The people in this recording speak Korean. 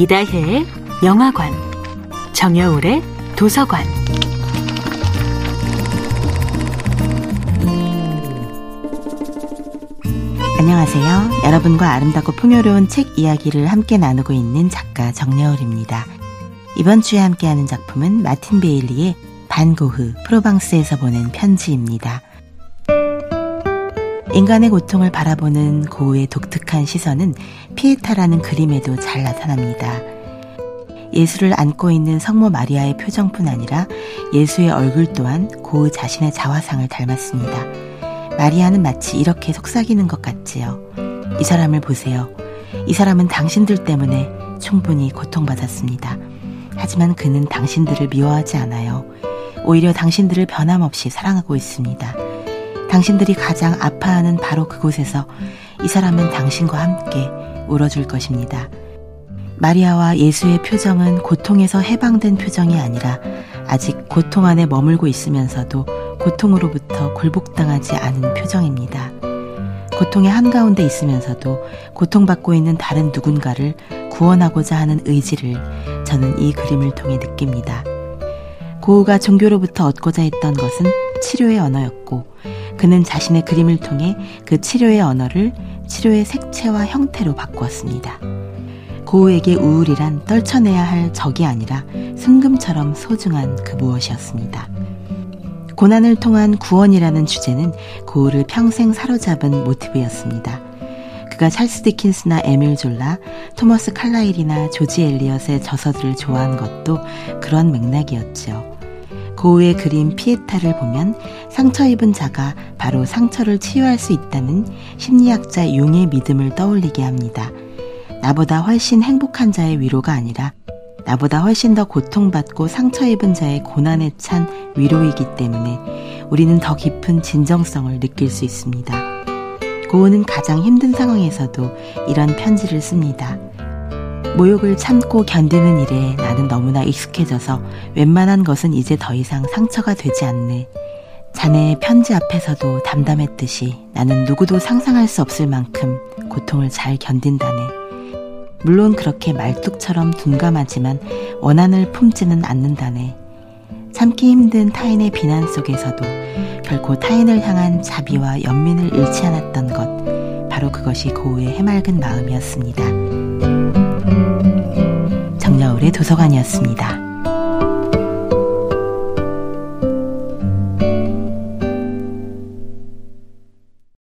이다혜의 영화관, 정여울의 도서관. 안녕하세요. 여러분과 아름답고 풍요로운 책 이야기를 함께 나누고 있는 작가 정여울입니다. 이번 주에 함께하는 작품은 마틴 베일리의 반고흐 프로방스에서 보낸 편지입니다. 인간의 고통을 바라보는 고우의 독특한 시선은 피에타라는 그림에도 잘 나타납니다. 예수를 안고 있는 성모 마리아의 표정뿐 아니라 예수의 얼굴 또한 고우 자신의 자화상을 닮았습니다. 마리아는 마치 이렇게 속삭이는 것 같지요. 이 사람을 보세요. 이 사람은 당신들 때문에 충분히 고통받았습니다. 하지만 그는 당신들을 미워하지 않아요. 오히려 당신들을 변함없이 사랑하고 있습니다. 당신들이 가장 아파하는 바로 그곳에서 이 사람은 당신과 함께 울어줄 것입니다. 마리아와 예수의 표정은 고통에서 해방된 표정이 아니라 아직 고통 안에 머물고 있으면서도 고통으로부터 굴복당하지 않은 표정입니다. 고통의 한가운데 있으면서도 고통받고 있는 다른 누군가를 구원하고자 하는 의지를 저는 이 그림을 통해 느낍니다. 고우가 종교로부터 얻고자 했던 것은 치료의 언어였고 그는 자신의 그림을 통해 그 치료의 언어를 치료의 색채와 형태로 바꾸었습니다. 고우에게 우울이란 떨쳐내야 할 적이 아니라 순금처럼 소중한 그 무엇이었습니다. 고난을 통한 구원이라는 주제는 고우를 평생 사로잡은 모티브였습니다. 그가 찰스 디킨스나 에밀 졸라, 토머스 칼라일이나 조지 엘리엇의 저서들을 좋아한 것도 그런 맥락이었죠. 고우의 그림 피에타를 보면 상처 입은 자가 바로 상처를 치유할 수 있다는 심리학자 용의 믿음을 떠올리게 합니다. 나보다 훨씬 행복한 자의 위로가 아니라 나보다 훨씬 더 고통받고 상처 입은 자의 고난에 찬 위로이기 때문에 우리는 더 깊은 진정성을 느낄 수 있습니다. 고우는 가장 힘든 상황에서도 이런 편지를 씁니다. 모욕을 참고 견디는 일에 나는 너무나 익숙해져서 웬만한 것은 이제 더 이상 상처가 되지 않네. 자네의 편지 앞에서도 담담했듯이 나는 누구도 상상할 수 없을 만큼 고통을 잘 견딘다네. 물론 그렇게 말뚝처럼 둔감하지만 원한을 품지는 않는다네. 참기 힘든 타인의 비난 속에서도 결코 타인을 향한 자비와 연민을 잃지 않았던 것, 바로 그것이 고우의 해맑은 마음이었습니다. 도서관이었습니다.